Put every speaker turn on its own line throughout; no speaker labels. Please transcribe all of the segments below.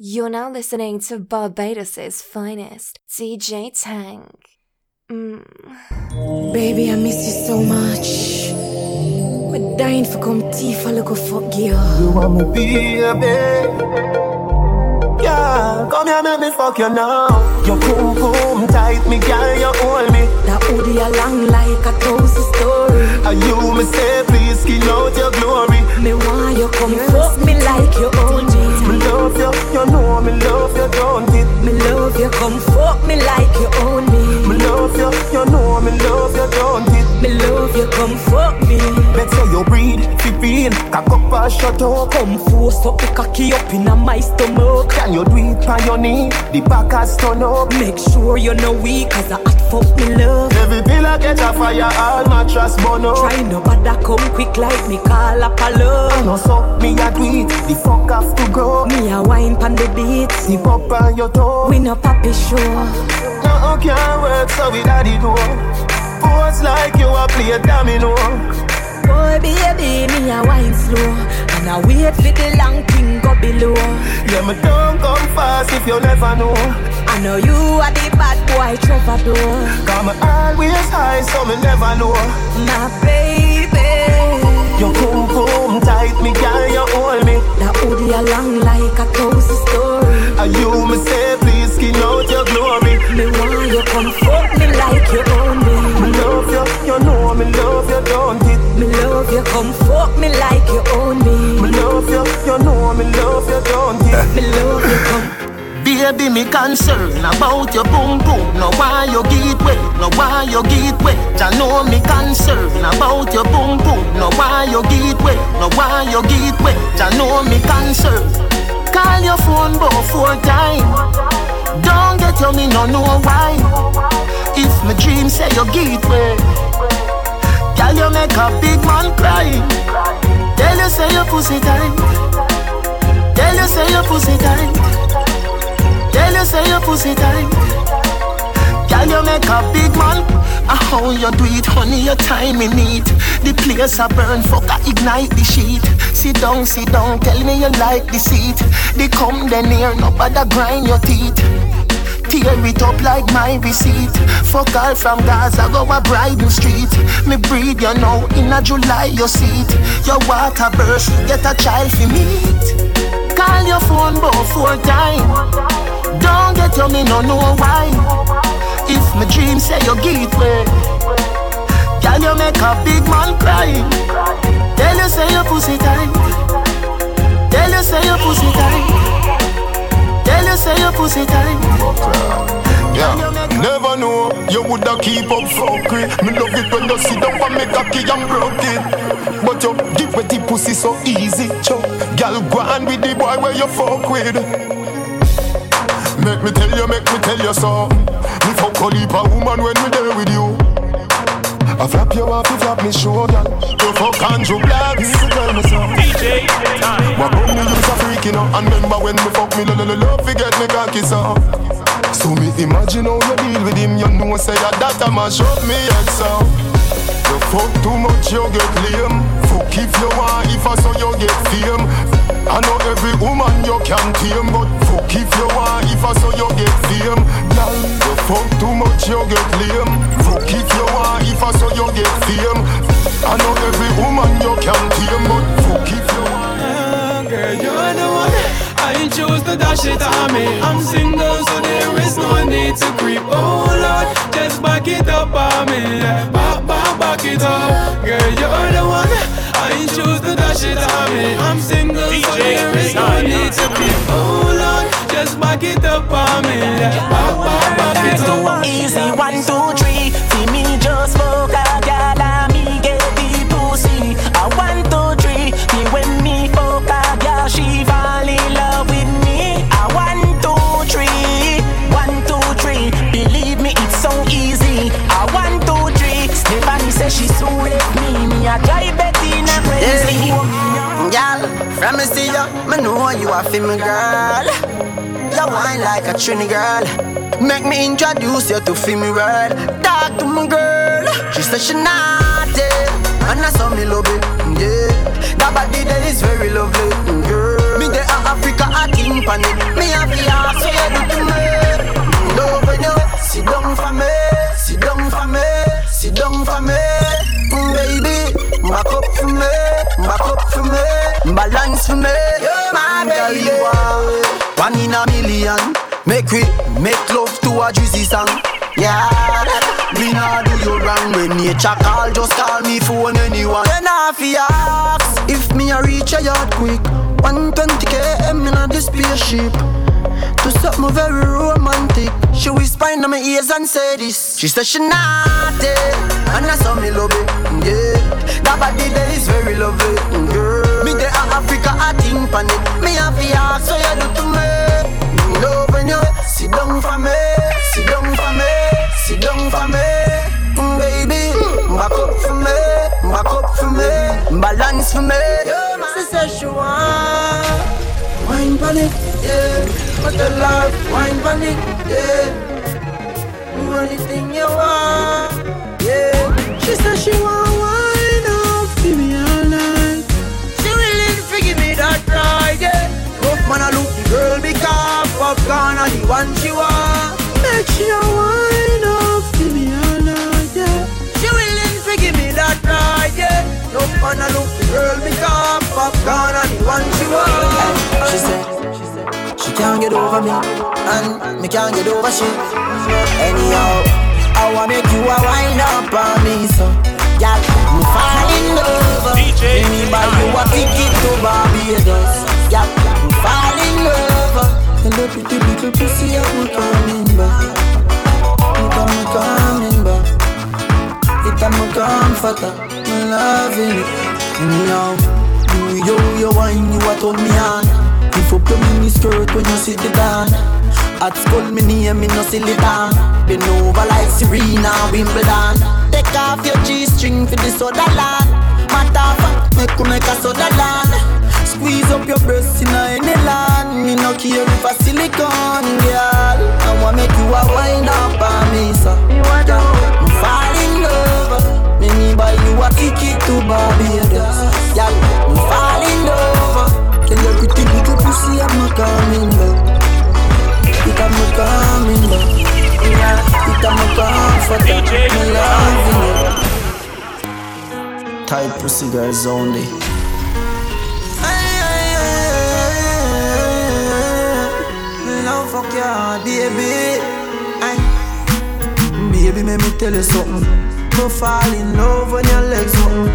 You're now listening to Barbados' finest, DJ Tank. Mm.
Baby, I miss you so much. We're dying for come tea for look fuck you.
You want me baby? Yeah, come here, make me fuck you now. Your boom boom tight, me girl, you hold me.
Hoodie a long like a thousand story.
Are you me say, please skin out your glory.
Me want you come fuck me like you own me.
Me love you, you know me love you, don't it?
Me love you, come fuck me like you own me.
Me love you, you know me love you, don't it?
Me love you, come fuck me.
Let's say you breathe, fi pain, cock up and shut up.
Come force up the cocky up in my stomach.
Can you do it on your knee? The back has turn up.
Make sure you're know weak, cause I hot fuck me love.
Every pillar catch a fire, all mattress burn up.
Try no bother come quick like me call up a love.
I know so, me a it, the fuck have to go.
Me a wine pan the beat.
Zip up on your toe.
We no papi show.
No can't work, so we daddy do. Pose like you a play a domino.
Boy, baby, me a wine slow. And I wait for the long thing go below.
Yeah, me don't come fast if you never know.
I know you are the bad boy troubadour.
Come always high, so me never know.
My baby.
You boom boom tight, me girl, you hold me.
That hoodie long like a thousand story.
And you me say, please skin out your glory.
Me want you come fuck me like you own me.
Me love you, you know me love you, don't it?
Me love you, come fuck me like you own me.
Me love you, you know me love you, don't it?
Me love you, come.
Baby, me concern about your boom boom. No why you get wet, no why you get wet. I know me concern about your boom boom. No why you get wet, no why you get wet. I know me concern. Call your phone about four times. Don't get you, me no know why. If my dream say you get wet, girl you make a big man cry. Tell you say your pussy tight. Tell you say your pussy tight. Tell you say your pussy tight. Girl, you make a big man. How you do it, honey, your time in need. The place a burn, fuck, I ignite the sheet. Sit down, sit down, tell me you like the seat. They come then here, nobody grind your teeth. Tear it up like my receipt. Fuck all from Gaza, go a Bryden Street. Me breathe, you know, in a July you seat. it. Your water burst, get a child for meet. Call your phone about four times. Don't get you, me no know why. If my dream say you get way, girl you make a big man cry. Tell you say your pussy tight. Tell you say your pussy tight. Tell you say your pussy tight.
Yeah, never know you woulda keep up fuckery. Me love it when you sit down and make a key and broke it. But you give with the pussy so easy, cho. Girl, go on with the boy where you fuck with. Make me tell you, make me tell you so. Me fuck a heap a woman when me there with you. I flap you off, you flap me shoulder. You fuck Andrew Black, you tell me so.
DJ Tank.
What when me use a freaking out And remember when me fuck me, lo lo lo love, forget me cocky so. So me imagine how you deal with him, you know say your that a mash up me head so. You fuck too much, you get lame. Fuck if you want, if I so you get fame. I know every woman you can tame, but fuck if you want, if I so you get fame. Girl, you fuck too much, you get lame. Fuck if you want, if I so you get fame. I know every woman you can tame, but fuck if you want.
Girl, you're the one. I choose to dash it on me. I'm single, to creep. Oh Lord, just back it up on me. Yeah. Back, back, back it up. Girl, you're the one. I choose to dash it on me. I'm single, so there is no need to creep. Oh Lord, just back it up on me. Yeah. Back, back, back it up.
Easy one, two, three. See
ya, me know you a feel me girl. You whine like a Trini girl. Make me introduce you to me world. Talk to me girl. She said she naughty, and I saw me love it. Yeah, that body there is very lovely. Girl, me there a Africa a king pan it. Me have the ask so you do to me. Love you sit down for me, sit down for me, sit down for me, mm, baby. Back up for me, balance for me, You're my baby. One in a million, make we make love to a juicy song. Yeah, me nah do you wrong when nature call, just call me phone anyone. Then I ask if me a reach a yard quick. 120 km in a this spaceship. To something very romantic. She whisper in my ears and say this. She said she naughty, and I saw me love it. Yeah, that body there is very lovely. Girl, in Africa, I think on it. Me have to ask, so you do to me. Love when you sit down for me, sit down for me, sit down for me, mm, baby. Back up for me, back up for me, balance for me. She said she want wine pon it, yeah. But the love, wine pon it, yeah. Do anything you want, yeah. She said she want wine popcorn the one she want. Make she a wine up, give me all night, yeah. She willing to give me that ride, yeah. Rough man, I look the girl because popcorn are the one she want. She said. She can't get over me, and me can't get over she. Anyhow, I wanna make you a wind up on me, so yeah, me fall in love.
DJ
me buy you a ticket to Barbados. Little pussy, I'm coming back. I'm coming, coming back. It a comforter, me loving it. Anyhow, you, you, you wine, you a turn me on. Lift up your mini skirt when you sit the down. At school, me name, me no silly down. Been over like Serena Wimbledon. Take off your G-string for the soda land. Matter of fact, make you make a soda land. Squeeze up your breasts in any land. Me no care if a silicone girl. I wanna make you a wind up on me, so. Yeah, me fall in love. Me me buy you a ticket to Barbados. Yeah, me fall in love. Tell your pretty little pussy I'm a coming back. It I'm a coming back. It I'm a comforter. Me loving it. Tight pussy girls only. Baby. Aye. Baby, make me tell you something. No fall in love when your legs open.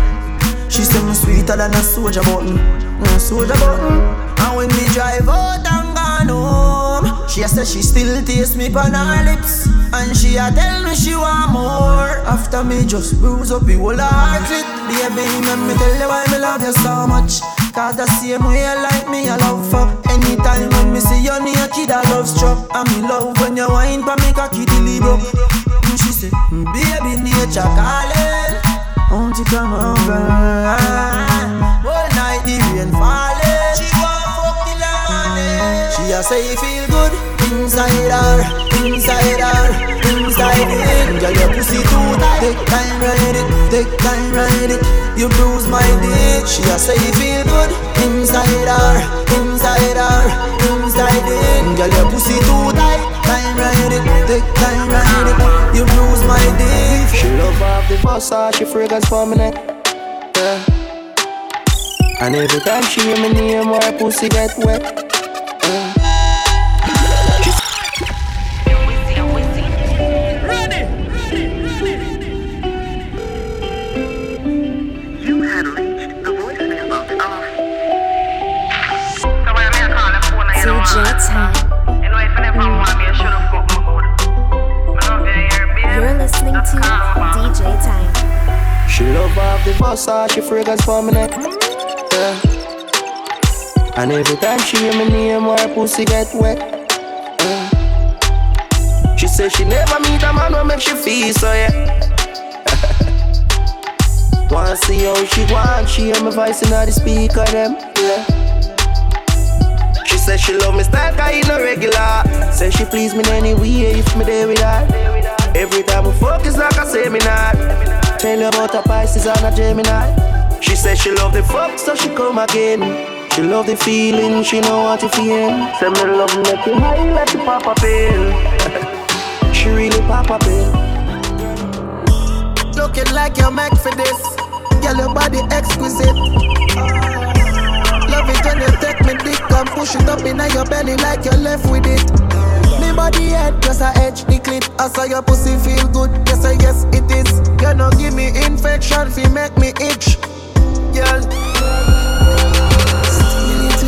She say me sweeter than a soldier button, a soldier button. And when me drive out and gone home, she a say she still taste me on her lips, and she a tell me she want more. After me just bruise up the whole heart baby, let me tell you why me love you so much. Cause the same way you like me, I love for Anytime when me see you near kid, I love struck I'm in love when you whine pa me cocky till broke And mm, she say, mm, baby, nature calling won't you come over? All night the rain falling. She want fuck the land. She a say feel good inside her, inside her, inside it. Girl, your pussy too tight. Take time ride it, take time ride it. You bruise my dick. She a say feel good inside her, inside her, inside it. Girl, your pussy too tight. Time ride it, take time ride it. You bruise my dick.
She love off the Versace fragrance for me neck. Yeah. And every time she hear me name, her pussy get wet.
DJ Tank. You're listening to DJ Tank.
She love off the Versace fragrance for me neck. Yeah. And every time she hear me name, her pussy get wet. Yeah. She say she never meet a man who make she feel so yeah. Wanna see how she want, she hear my voice in the speaker them. Yeah. Say she love me style, cause you no regular. Say she please me in any way if me there with her. Every time we focus like a seminar. Tell you about a Pisces and a Gemini. She said she love the fuck, so she come again.
She love the feeling, she know what to feel. Say me love make you high like the papa pill. she really pop papa pill.
Looking like you're meant for this. Girl, your body exquisite. Love it when you take me dick and push it up in your belly like you're left with it. Me body head just a edge the clit. I saw your pussy feel good. Yes, I guess it is. You know give me infection, feel make me itch. Girl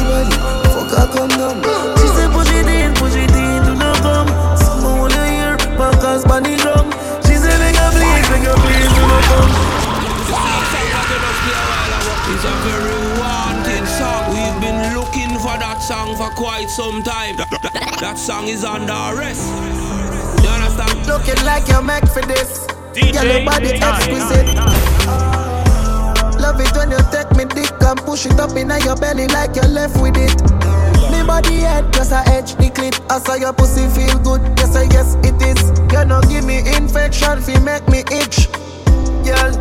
body, fuck her come down. She say push it in, push it in, do not come. Someone wanna hear, backers bunny drum. She say make her please, make her please, do not come.
It's a very song for quite some time. That, that, that song is under arrest. You understand?
Looking like you're meant for this. DJ, Girl, your body exquisite. Love it when you take me dick and push it up in your belly like you're left with it. Me body head just a edge the clit. I saw your pussy feel good. Yes, I guess it is. You know give me infection, feel make me itch. Girl.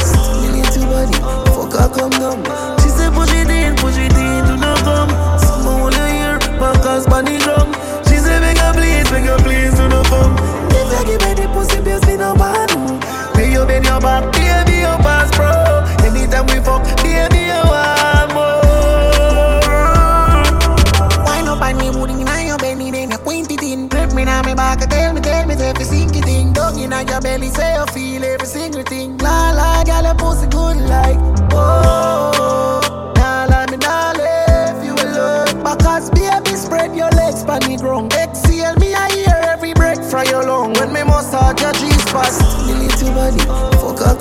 Stimulate your body, fuck her come down. She say push it in, push it in, hear, backers bunny drum. She say make her please, make her please, do not come. If you give me the pussy, bills, me no man. Pay you bend your back, baby, your pass pro. Anytime we fuck, baby, you want more. Why not find me wood in your belly, then you quint it. Grip me now, me back, tell me, tell me, if you sink it in. Dog in your belly, say you feel every single thing. La la, girl, your pussy good like, oh. Pan the ground. Exhale me, I hear every breath from your lung. When me massage your G-spot your body, fuck her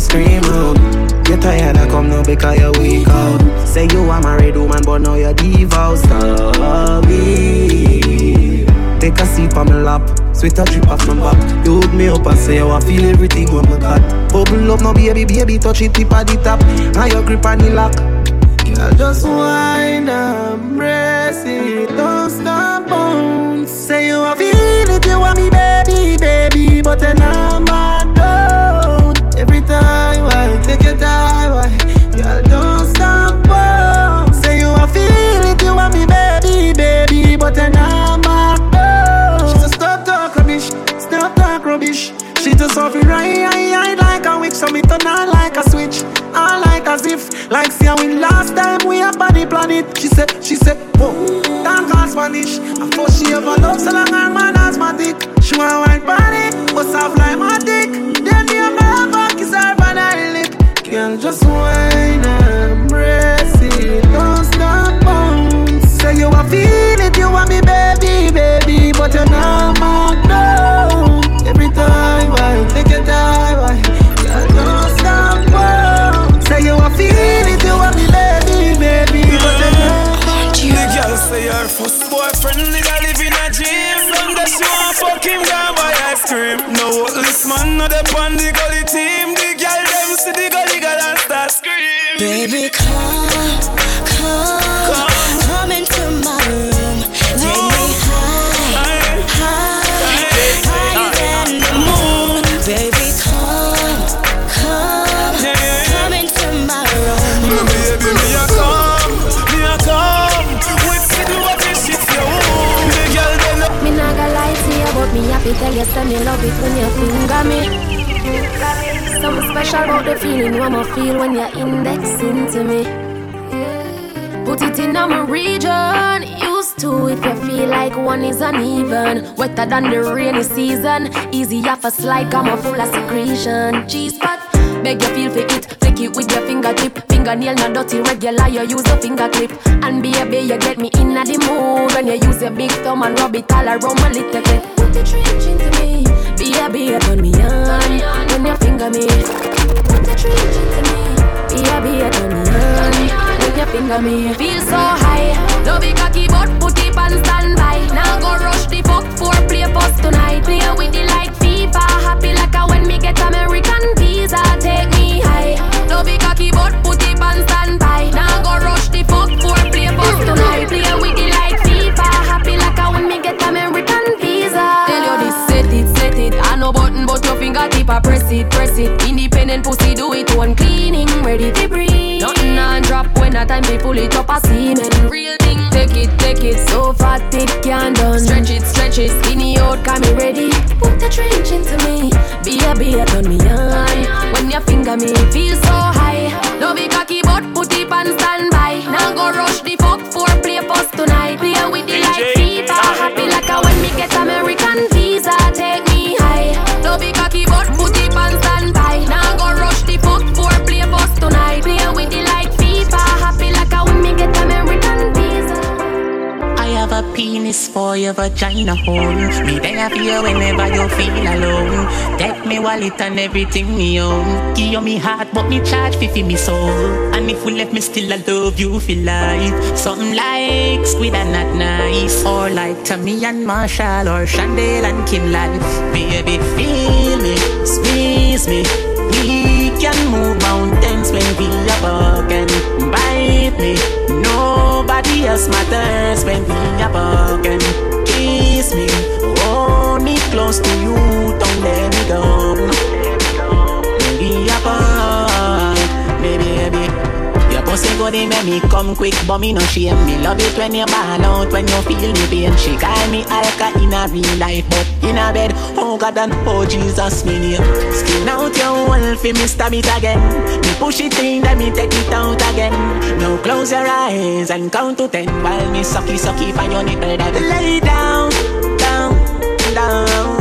you scream out. You tired, I come now because you're weak out. Say you a married woman, but now you're divorced. Sorry. Take a sip on my lap, sweat a drip off my back. You hold me up and say, oh, I feel everything when my got. Bubble up now, baby, baby, touch it tip at the top. And your grip on the lock. Girl, just whine and press it, don't stop bounce. Say you a feel it, you want me, baby, baby, but then I'm like see how we last time we up on the planet She said, she said, whoa, don't call Spanish I thought she ever loved so long her man asthmatic She want white body, but soft like my dick. Then me and my kiss her on lip. Girl, just whine say me
love it when you finger me. Something special about the feeling you I'ma feel when you're indexing to me. Put it in my region. Used to if you feel like one is uneven. Wetter than the rainy season. Easy off a slide, I'm a full of secretion. G spot, beg you feel for it. Flick it with your fingertip. Fingernail not dirty, regular, you use a finger clip. And be a baby, you get me in the mood when you use your big thumb and rub it all around my little bit. Put the trench into me. Be a be a turn me on when you finger me. Put the trench into me. Be a be a turn me on. When your finger me feel so high. Love it cocky but put it on standby. Now go rush the fuck for play post tonight. Play with the like FIFA. Happy like a when me get American visa. Take me high. Love it cocky but put it on standby. Now go rush the fuck for play post tonight. Play with the your finger tip I press it, press it. Independent pussy do it one cleaning, ready to breathe. Nothing on drop when a time they pull it up a semen. Real thing, take it, take it. So fat it can't done. Stretch it, stretch it. Skinny out, come me ready. Put the trench into me. Be a be a turn me on. When your finger me feel so high. Love be cocky but put it on standby. Now go rush the fuck for play post tonight. Play with the light FIFA. Happy like a when me get American
vagina hole. Me there for you whenever you feel alone. Take me wallet and everything me own. Give you me heart, but me charge fi fi me soul. And if we left me still, I love you for life. Something like squid and not nice, or like Tammy and Marshall, or Chandel and Kim Life. Baby, feel me, squeeze me. We can move mountains when we are broken. Bite me, nobody else matters when we are broken. Close to you, don't let me go. We are broken, baby, baby. Your pussy good, it make me come quick, but me no shame. Me love it when you ball out, when you feel me pain. She call me Alka in a real life, but in a bed, oh God and oh Jesus, me name. Skin out your wall fi me stab it again. Me push it in, then me take it out again. Now close your eyes and count to ten while me sucky sucky find your nipple. Then lay down, down.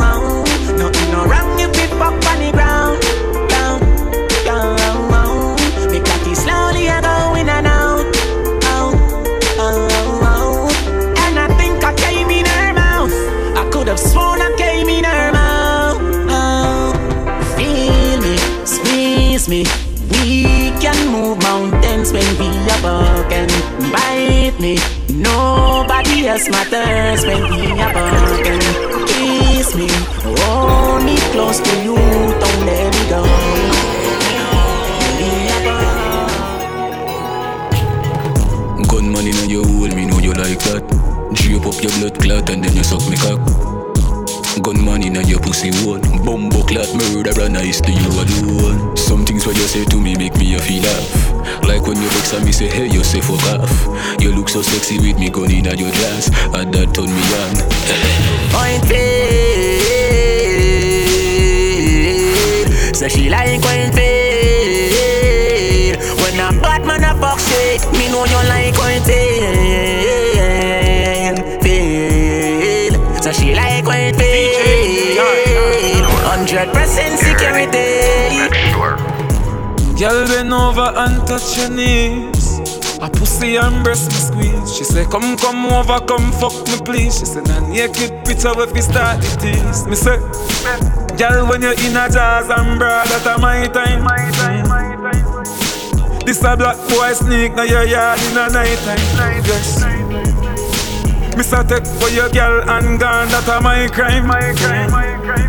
Nothing no wrong if it fuck on the ground. Down, down. Me cocky slowly a go and out, out, out, out. And I think I came in her mouth. I could have sworn I came in her mouth. Feel me, squeeze me. We can move mountains when we are broken. Bite me, nobody else matters
Girl, bend over and touch your knees. A pussy and breast me squeeze. She say, Come, come over, come fuck me, please. She say, Nah, naked picture if we start the tease. Me say, Girl, when you're in a jazz and bra, that a my time. This a black boy sneak now your yard in a night time. Yes. Me say, take for your girl and gone, that a my crime. My crime.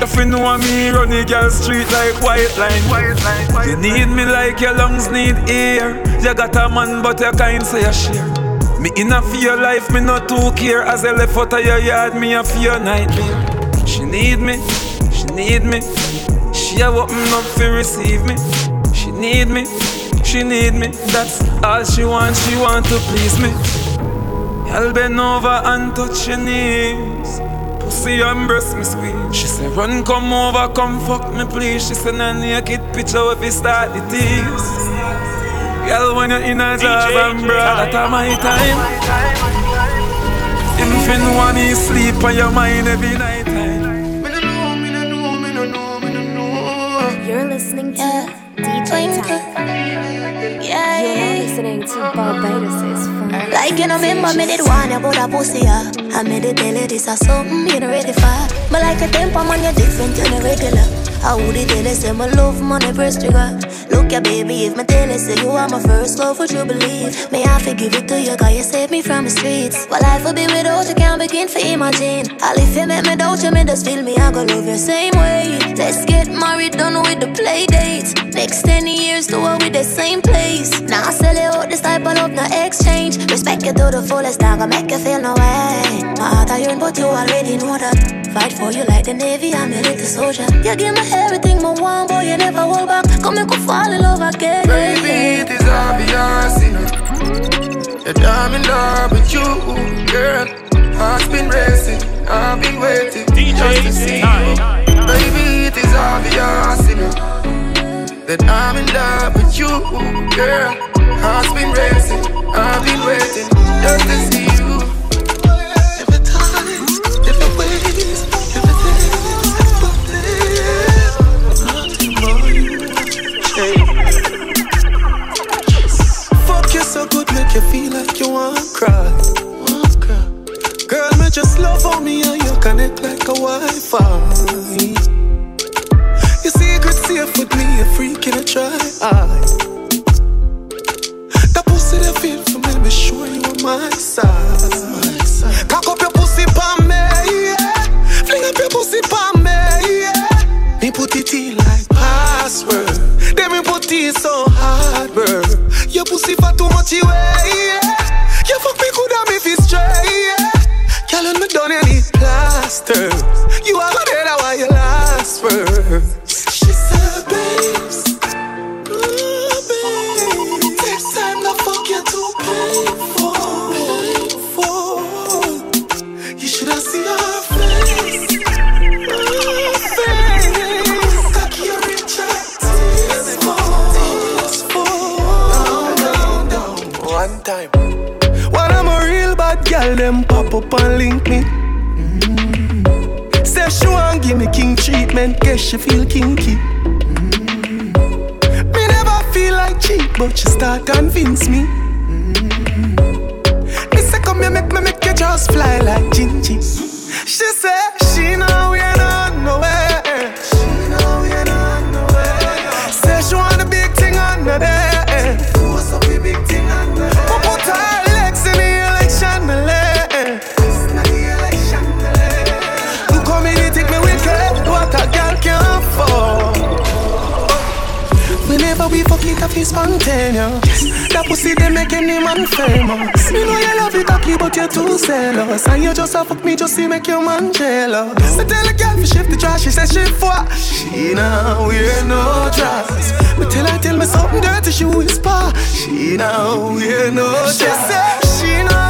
If you know me, run the girl street like white line. White line white You need me like your lungs need air. You got a man, but you kind say you share. Me in a fear life, me not too care. As I left out of your yard, me a fear nightmare. She need me, she need me. She a open up to receive me. She need me, she need me. That's all she want, she want to please me. Y'all bend over and touch your knees. Pussy and breast me squeeze. She say, run, come over, come fuck me, please. She say, nah, naked picture if you start the tease. Girl, when you're in a job and bra, that a my time. If you know me sleep on your mind every night.
You're listening to uh, DJ Tank. You're listening to Barbados'
Like you know, remember me did one about a pussy, yeah. I made it tell you this is something you not ready for. But like a temper man, you're different, you're regular. I would tell you say my love, money, breast trigger. Look ya baby, if my you say you are my first love, would you believe? May I forgive it to you, cause you saved me from the streets. Well, life would be without you, can't begin to imagine. All if you make me doubt you, me just feel me, I go love you same way. Let's get married, done with the play dates. Next 10 years, do it with the same place. Now I sell you out this type of love, no exchange. Respect you to the fullest, I gonna make you feel no way. My heart I yearn, but you already know that. Fight for you like the Navy, I'm a little soldier. You give me everything, my one boy, you never hold back. Come make me fall in love again.
Baby, it is obvious, you know, that I'm in love with you, girl. Heart's been racing, I've been waiting just to see you. Baby, it is obvious, you know that I'm in love with you, girl. Heart's been racing, I've been waiting just to see you. You connect like a Wi-Fi safe with me, a freak in a try. That pussy that feel for me, be sure you on my side. Cock up your pussy pa me, yeah. Fling up your pussy pa me, yeah. Me put it in like password. Then me put it so hard, bro. Your pussy for too much away, yeah. Guess she feel kinky. Mm-hmm. Me never feel like cheap, but she start convince me. Mm-hmm. Me say come here, make me make you just fly like Gingy. She say fuck it up, it's spontaneous. That pussy they make any man famous. Me know you love it, cocky, but you're too zealous. And you just a fuck me just to make your man jealous. I tell a girl to shift the trash, she says shift what? She now wear no dress. Me tell her tell me something dirty, she whisper. She now wear no dress. She say she now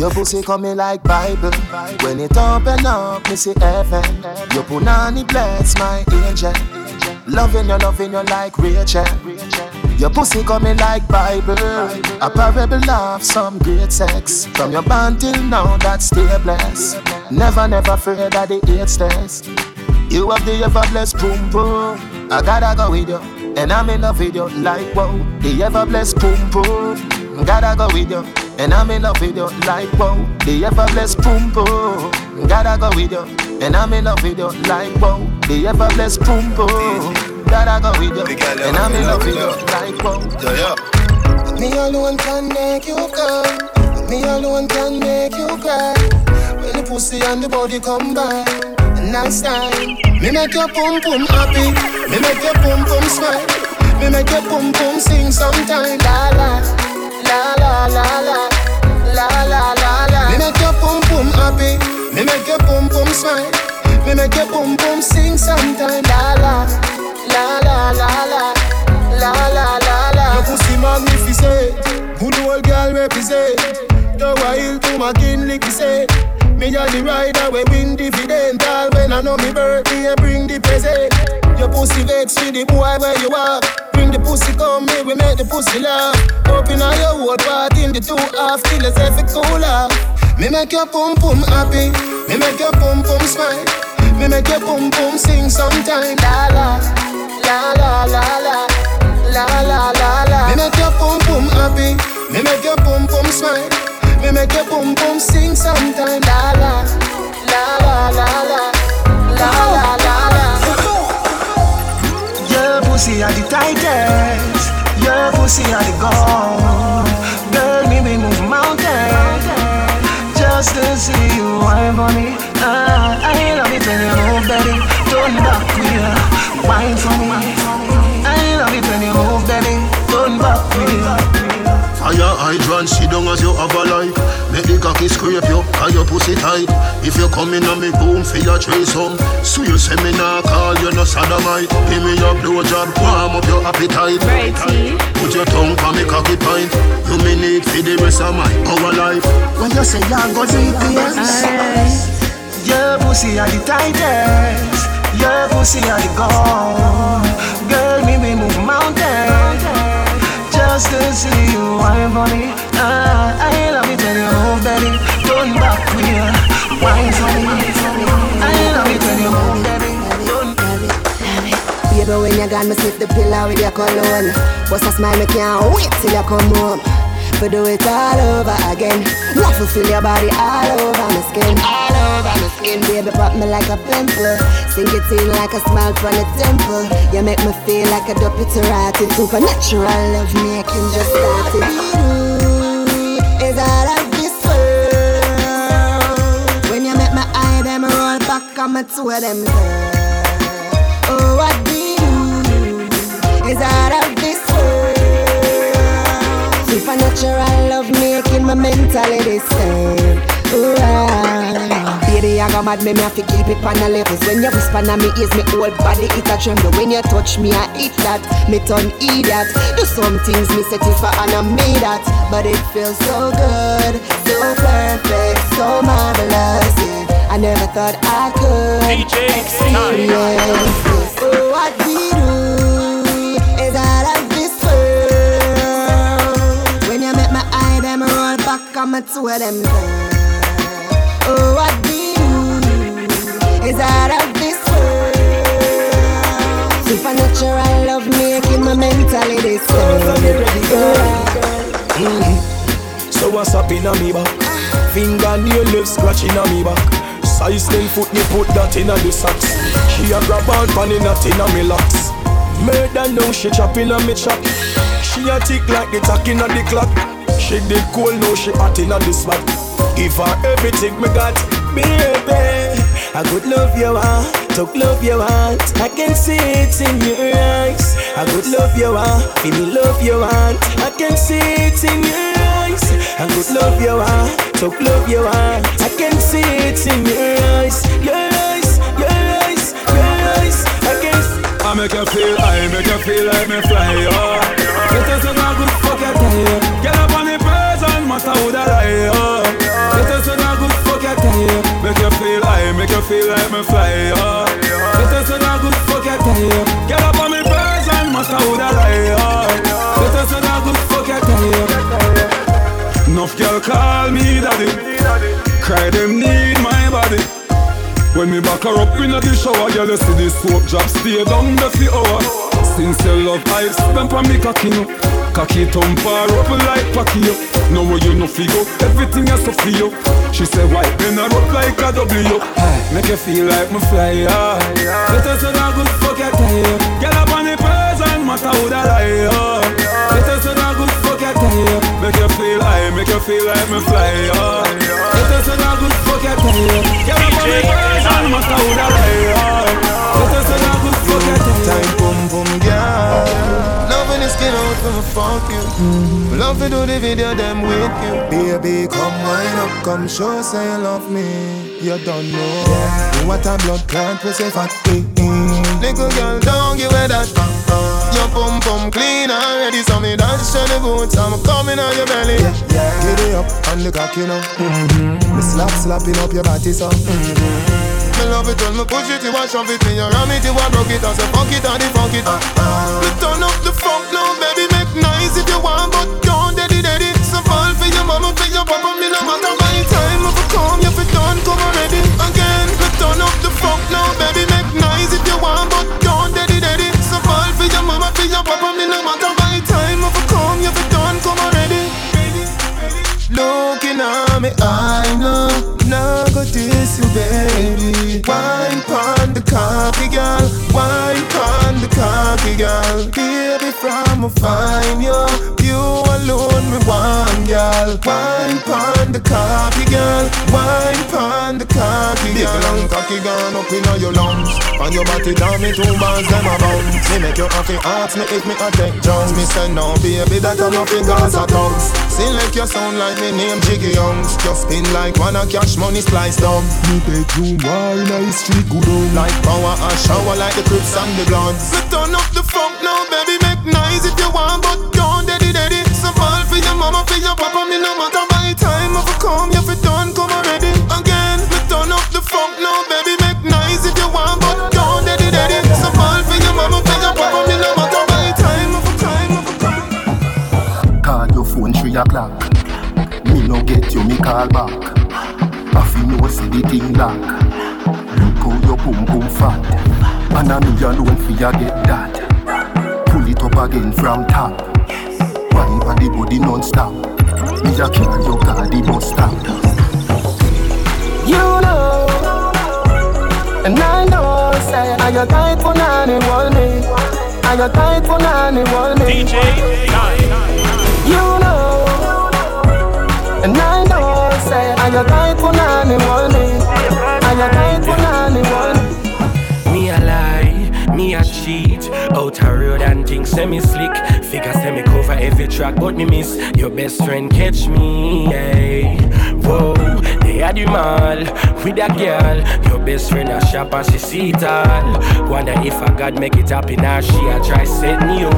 Your pussy coming like Bible. When it open up, me see heaven. Your punani bless my angel. Loving you, loving you like Rachel. Your pussy coming like Bible. A parable of some great sex. From your band till now, that still blessed. Never, never afraid that the eight stairs. You have the ever blessed boom boom. I gotta go with you, and I'm in love with you like whoa. The ever blessed boom boom. Gotta go with you, and I'm in love with you like whoa. The ever blessed boom boom. Gotta go with you, and I'm in love with you like whoa. The ever blessed boom boom. Gotta go with you, and I'm in love with you like whoa.
Yeah, yeah.
Me alone can make you come. Me alone can make you cry. When the pussy and the body combine, nice time. Me make your pum pum happy. Me make your pum pum smile. Me make your pum pum sing sometime. La la, la la la la, la la la la. Me make your pum pum happy. Me make your pum pum smile. Me make your pum pum sing sometime. La la, la la la la, la la la la.
Your pussy magnificent, good old girl represent. The wild to my kin lick say. Me a the rider we win dividend. All when I know me birthday, bring the present. Your pussy vex with the boy where you are. Bring the pussy come me, we make the pussy laugh. Open all your whole part in the two half till it's every cool off.
Me make your pum pum happy. Me make your pum pum smile. Me make your boom boom sing sometime. La la, la la la la, la la la la. Me make your boom boom happy. Me make your boom boom smile. Me make your boom boom sing sometime. La, la
Your pussy are the gold. Girl, me we move mountains just to see you wine for me. Ah, I love it when you move, baby. Turn back, queer. Wine for me. I love it when you move, baby. Turn back, queer.
Fire hydrant, sit down as you have a life. Make the cocky scrape you, cause your pussy tight. If you come in on me boom, for your trace home. So you say me nah call you no sodomite. Give me your blowjob, warm up your appetite. Put your tongue on me cocky pint. You me need for the rest of my our life.
When you say you go GPS, your pussy are the tightest. Your pussy are the gold. Girl, me we move mountains just to see you wine for me. Ah, I love when you move, baby. Turn back, queer. Wine for me. I love it when you move, baby.
Baby, when you gone, me sniff the pillow with your cologne. Bust a smile, me can't wait till you come home. For do it all over again. To feel your body all over my skin, all over my skin. Baby, pop me like a pimple. Sink it in like a smile from the temple. You make me feel like a to rotted. Supernatural love making just started. Ooh, Is all of this world. When you make my eye, them roll back on my two of them. Girl. Oh, what do is out of this world? Supernatural love making my mentality stand. Right. Baby, I got mad, me, me have to keep it on the levels. When you whisper on me ears, me whole body it a tremble. When you touch me, I eat that, me turn idiot. Do some things me set it for and I made that, but it feels so good, so perfect, so marvelous. Yeah. I never thought I could experience this. Oh, what we do is out of this world. When you make my eye, them roll back on my two of them. Girl. Oh, what is out of this world. Supernatural love making my mentality
Mm. So what's up in me back? Fingernail left scratching a me back. Size 10 foot me put that in a the socks. She a grab out pan in a me locks. Murder now she chopping a me chop. She a tick like the tack in the clock. She did cool now she hot in a the spot. Give her everything me got, baby. I could love you want, talk love you want. I can see it in your eyes. I could love you want, feel me love you want. I can see it in your eyes. I could love you want, talk love you want. I can see it in your eyes, your eyes, your eyes, your eyes. I can. I make you feel, I make you feel like me fly, oh. Get us a good fuck your tie, Get up on the person, matter who that I, oh. Get us a good fuck your tie, Make you feel, I make you feel like me fly, oh. Get us a good fuck your tie, Get up on the person, matter who that I, oh. Get us a good fuck your tie. Enough girl call me daddy, cry them need my body. When me back her up in the shower, girl, you see this soap drop stay down the for hour. Since you love ice, stamp on me cocky no. Cocky thump her up like yo. Know where you no figure, everything is so for you. She say why bend her up like a W. Hey, make you feel like me fly, yeah. Let us know good fuck tie. Get up on the person, matter who that yeah. Let us know good fuck tie. Make you feel high, make you feel like me fly, yeah. Let us know good fuck tie. Get up on the person, matter who that I,
the for fuck you. Love to do the video them with you. Baby, come wind up, come show say you love me. You don't know what a blood clot we say fat. Little girl, don't give away that. Your pum pum clean already, so me dance to the boots. I'm coming on your belly. Get it up and look at you know. Mm-hmm. Me slap slapping up your body so. Mm-hmm. Me love it when me push it, you want shove it, me you ram it, you want rock it, I say fuck it, and the fuck it. Uh-uh. Me turn up the funk now, baby, if you want, but don't daddy, daddy, So fall for your mama, for your papa, me no matter my time. If I come, if it done, come already. Again, me turn up the funk now, baby. Make noise if you want, but don't daddy, daddy, So fall for your mama, for your papa, me no matter my time. If I come, if it done, come already. Looking at me, I know, now go this you, baby. Wine on the coffee, girl. Wine on coffee, girl. Baby, from a fine you, you alone me one, girl. Wine pon the coffee, girl. Wine pon the. Big long cocky gone up inna your lungs, and your body down me two bars them a bounce. Me make you happy, ask me if me a take drugs. Me say no, baby, that I'm nothing Gaza tongues. Sing like you sound like me name Jiggy Youngs. Just spin like one a cash money spliced down. Me bedroom wine, I street good on. Like power and shower like the Crips and the Bloods. Me turn up the funk now, baby, make noise if you want, but don't daddy daddy. Some ball for your mama, for your papa, me no matter by time a come,
three o'clock. Me no get you, me call back. I feel no see the thing lock. Look how your boom boom fat. And I know you alone for you get that. Pull it up again from top. Wine on the body non-stop. Me a carry your car the bus stop.
You know, and I know, say, I got tight for none, it want me. I got tight for none, it want me. DJ You know, and I know, say, I got tight for me. I got tight for it me.
A lie, me a cheat. Out a road and things semi slick. Figure semi cover every track, but me miss your best friend catch me. Hey. Whoa, had you mall with a girl. Your best friend a shop and she see it all. Wonder if I God make it happen or she a try setting you.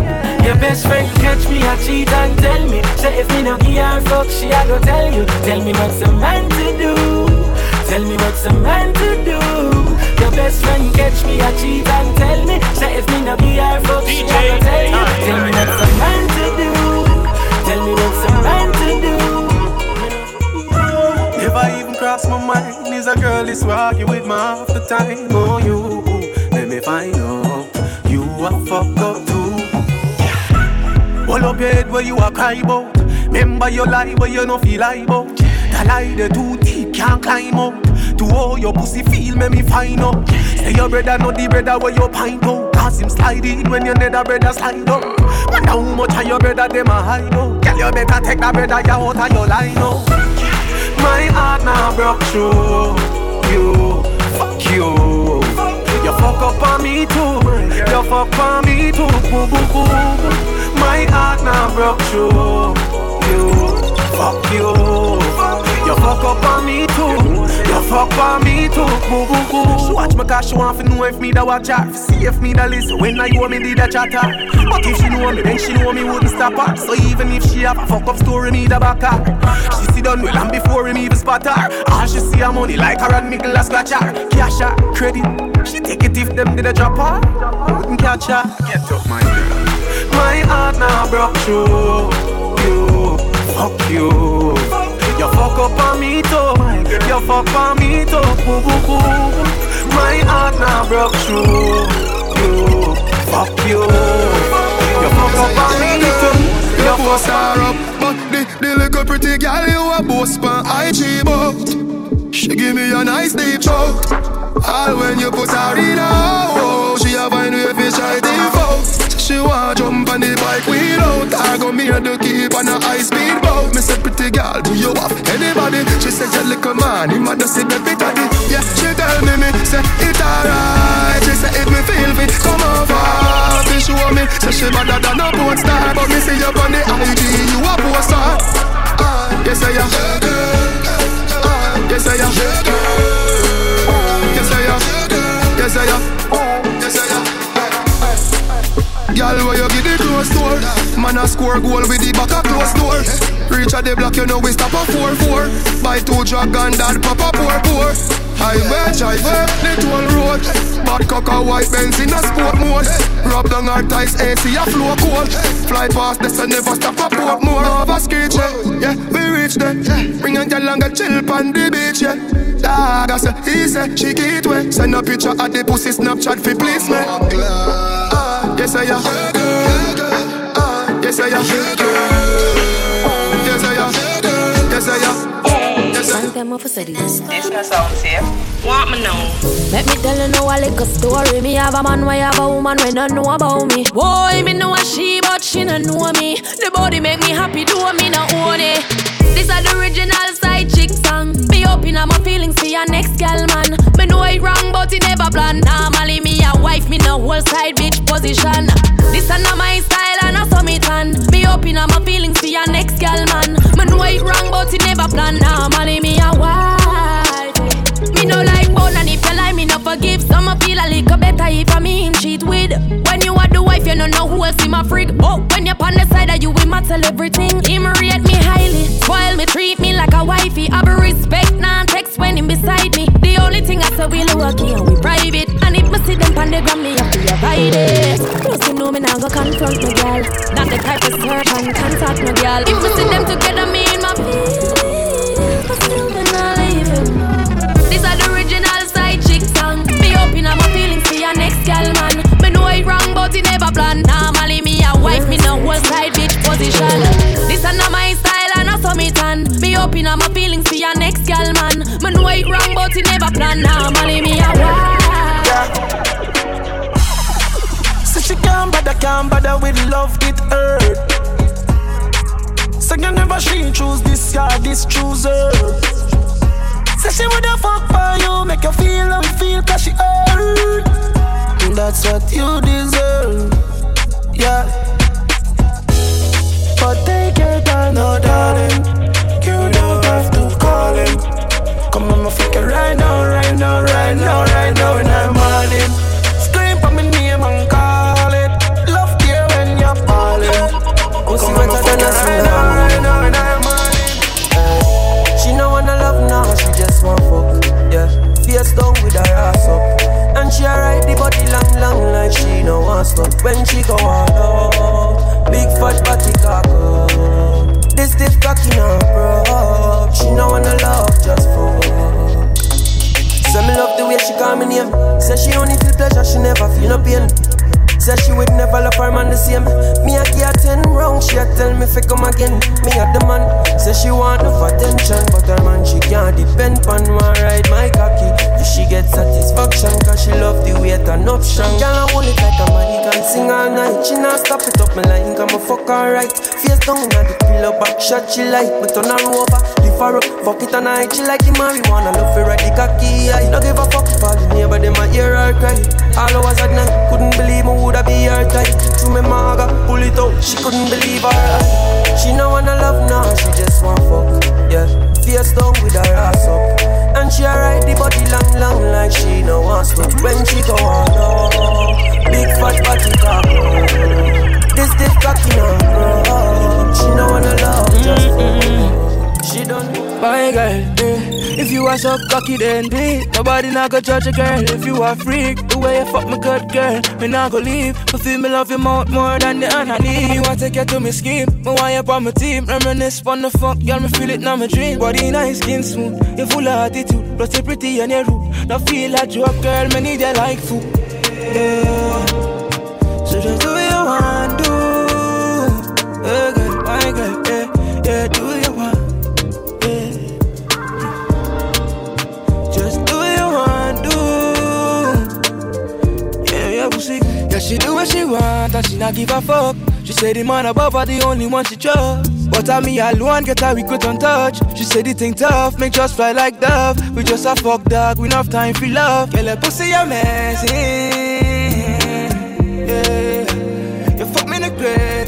Your best friend catch me a cheat and tell me. Say if me no give her fuck, she a go tell you. Tell me what's a man to do. Tell me what's a man to do. Your best friend catch me a cheat and tell me. Say if me no give her fuck, she a go tell you. Tell me what's a man to do. Tell me what's a man to do.
Never even crossed my mind is a girl is walking with me half the time. Oh, you, let me find out you a fuck up too. Hold up your head where you a cry about. Remember your lie where you no feel lie about. The lie the too deep can't climb up. To all your pussy feel make me find out. Say your brother not the brother where you pint out. Cause him slide in when your nether brother slide up. Wonder how much of your brother them a hide out. Girl you better take that brother you out of your line out. My heart now broke through you. Fuck you. You fuck up on me too. You fuck on me too. Boo boo boo. My heart now broke through you. Fuck on me too. Boo boo boo. She watch me cause she want to know if me da watch her. See if me da listen when I hear me did a chatter. But if she know me, then she know me wouldn't stop her. So even if she have a fuck up story, me da back her. She see done well and before him even spot her. All she see her money like her and Mickle a scratch her. Cash her, credit. She take it if them did a drop her. Wouldn't catch her. Get up my girl. My heart now broke through you. Fuck you. You fuck up on me too. You fuck on me too. Boo boo boo. My heart now broke through you. Fuck you. You fuck up on me too.
You post her up, but the, the little pretty girl you a boast pan IG but She give me a nice deep choke. All when you put her in a oh, she a find way fi try default. She want jump on the bike without I go me and the keep on a high speed boat. Me say pretty girl do you have anybody? She said your little man him a just see the bit of it Yeah she tell me me say it alright. She say if me feel fit come over. She show me say she better than a porn star. But me see you on the IG you a poster uh, Yes I am. Uh, Yes I am Man a score goal with the back a close door. Reach at the block, you know we stop a 4-4 Buy two dragon, that pop a pour pour. Highway, highway, the toll road. Bad cock a white Benz in a sport mode. Rub down our ties, AC a flow cold. Fly past this and never stop a port more Over skate, yeah, we reach there. Bring a girl and chill on the beach, yeah. Dog, I say, say, she get wet. Send a picture of the pussy Snapchat for please me. Ah, Yes, I am. Ah, Yes, I am Yes, I am Yes, I am
time for say this.
This no sound safe. Want me know?
Let me tell you now a little story. Me have a man, why have a woman when don't know about me. Boy, me know a she, but she don't know me. The body make me happy, do me not own it. This is the original side chick song. Be open up my feelings for your next gal man. Me know it wrong, but it never plan. Normally me a wife, me no whole side bitch position. This is not my style and I saw me tan. Me open up my feelings for your next gal man. Me know it wrong, but it never plan. Normally me a wife. Me no like bone and if you like me no forgive Some I feel a little better if I me him cheat with When you are the wife you no know who else in my freak Oh, when you're on the side of you my tell everything Him rate me highly, spoil me, treat me like a wifey I be respect, non text when him beside me The only thing I say we lucky and we them on the gram me have to avoid it Plus you know me now go confront my girl Not the type of serve and contact my girl If me see them together me in my feelings But still not leave him this are the original side chick song. Me open up my feelings for your next gal man. Me know it wrong, but it never plan. Normally me a wife, me no whole side bitch position. This are not my style and me tan. Me open up my feelings for your next gal man. Me know it wrong, but it never plan. Normally me a wife.
Can't bother, with love, it hurt. So you never she choose this guy, this choose her. Say she woulda fuck for you, make you feel how you feel, cause she hurt. That's what you deserve, yeah. But take your time, no darling. You don't have to call him. Come on, my fuck it right now, right now, right now, right now, in the When
she go on up, big fat body cock up. This stiff cocky no bro. She no wanna love, just for. Say me love the way she call me name. Say she only feel pleasure, she never feel no pain. Say she would never love her man the same. Me a get ten round, she a tell me fi come again. Me a the man. Say she want enough attention, but her man she can't depend on one ride my cocky. She get satisfaction, cause she love the way it an option. Girl I hold it like a man, he can sing all night. She not stop it up my like I'm a fuck alright. Face down inna the pillow, back shot she like, me turn her over, lift her up, fuck it and night. She like the marijuana, love her ride the cocky. I no give a fuck for the neighbor, them a hear her cry. All hours at night, couldn't believe me woulda be her type. Through me maga, pull it out, she couldn't believe her eye. She no wanna love now, she just want fuck. Yeah, face down with her ass up, and she ride the body long, long like she no want stop. When she go on up, big fat body cock up. This this cocky no bro. She no wanna love, just fuck. She done.
My girl, eh. If you are so cocky, then be. Nobody not go judge a girl. If you are freak, the way you fuck me good girl, me not go leave. But feel me love you more, more than the other need. Me want take you to me scheme, me want you on my team. Reminisce on the fuck, girl, me feel it now my dream. Body nice, skin smooth, you full of attitude. Plus you pretty and you rude. Now feel like you up, girl, me need you like food. Yeah. She do what she want and she not give a fuck. She say the man above her the only one she trust. But I me alone get her regret on touch. She said the thing tough, make just fly like dove. We just a fuck dog, we enough time for love. Girl, her pussy amazing. Yeah, you fuck me in the greatest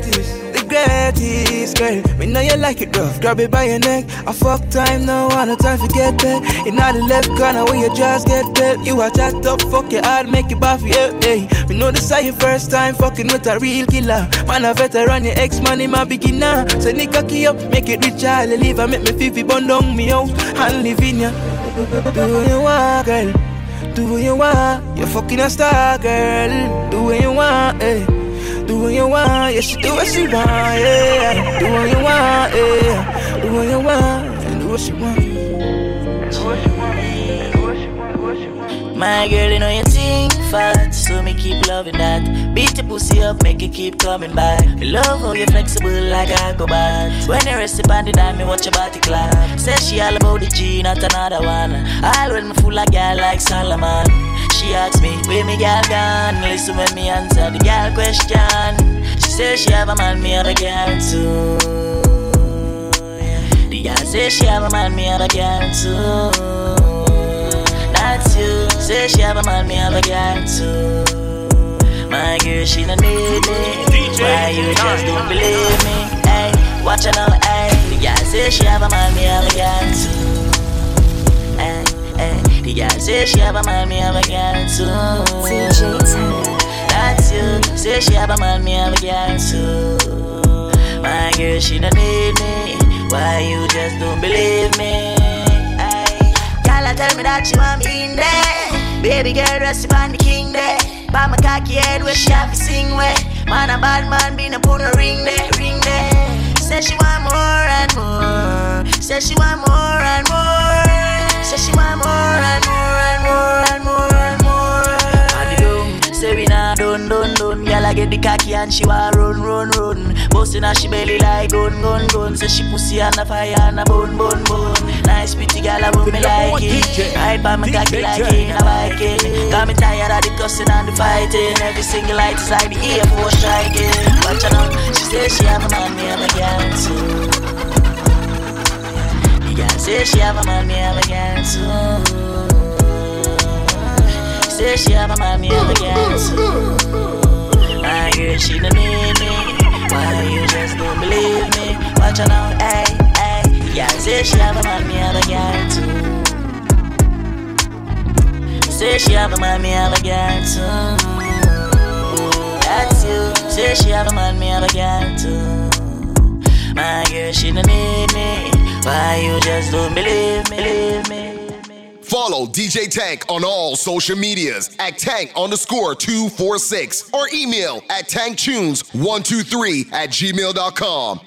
greatest girl. Me know you like it rough, grab it by your neck. I fuck time now, I no time to get back. In all the left corner where you just get dead. You are jacked up, fuck your hard, make you buff, yeah, hey. Me know this is your first time fucking with a real killer. Man, a veteran, your ex man, my beginner. So nigga key up, make it rich, I'll leave. I make me fifi bun down me out and live in ya. Do you want, girl. Do what you want. You're fucking a star, girl. Do what you want, hey. Do what you want, yeah, she do what she want, yeah. Do what you want, yeah. Do what you want, and do what she want.
My girl, you know you think fat, so me keep loving that. Beat the pussy up, make it keep coming back. Me love how you flexible like I back. When you rest upon the dime, me watch your body clap. Say she all about the G, not another one. All when me full of girl like Solomon. She asks me, where me girl gone? Listen when me answer the girl question. She say she have a man, me have a girl too. The girl say she have a man, me have a girl too. That's you. Say she have a man, me have a girl too. My girl, she don't need me. Why you just don't believe me? Hey, watch her now, hey. The girl say she have a man, me have a girl too. The girl say she have a man, me have a girl too. That's you. Say she have a man, me have a girl too. My girl, she don't need me. Why you just don't believe me? Girl, tell me that you want me in there. Baby girl, rest upon the king there. By my cocky head, where she have to sing where. Man, a bad man, be no put a ring there, ring there. Say she want more and more. Say she want more and more. Say she want more and more and more and more and more. And the doom, say we nah done, done, done. Girl, I get the cocky and she want run, run, run. Bustin' her she belly like gun, gun, gun. Say she pussy on the fire and a bun, bun, bun. Nice pretty girl, I want me like it. Ride by my cocky like it, I like it. Got me tired of the cussing and the fighting. Every single light is like the Air Force striking. Watch now, she say she have a man, me have a girl too. Girl say she have a man, me have a girl too. Say she have a man, me have a girl too. My girl, she don't need me. Why you just don't believe me? Watch her now, hey, hey. Yeah, say she have a man, me have a girl too. Say she have a man, me have a girl too. That's you. Say she have a man, me have a girl too. My girl, she don't need me. Why you just don't believe me? Me?
Follow DJ Tank on all social medias at tank underscore 246 or email at tanktunes123 at gmail.com.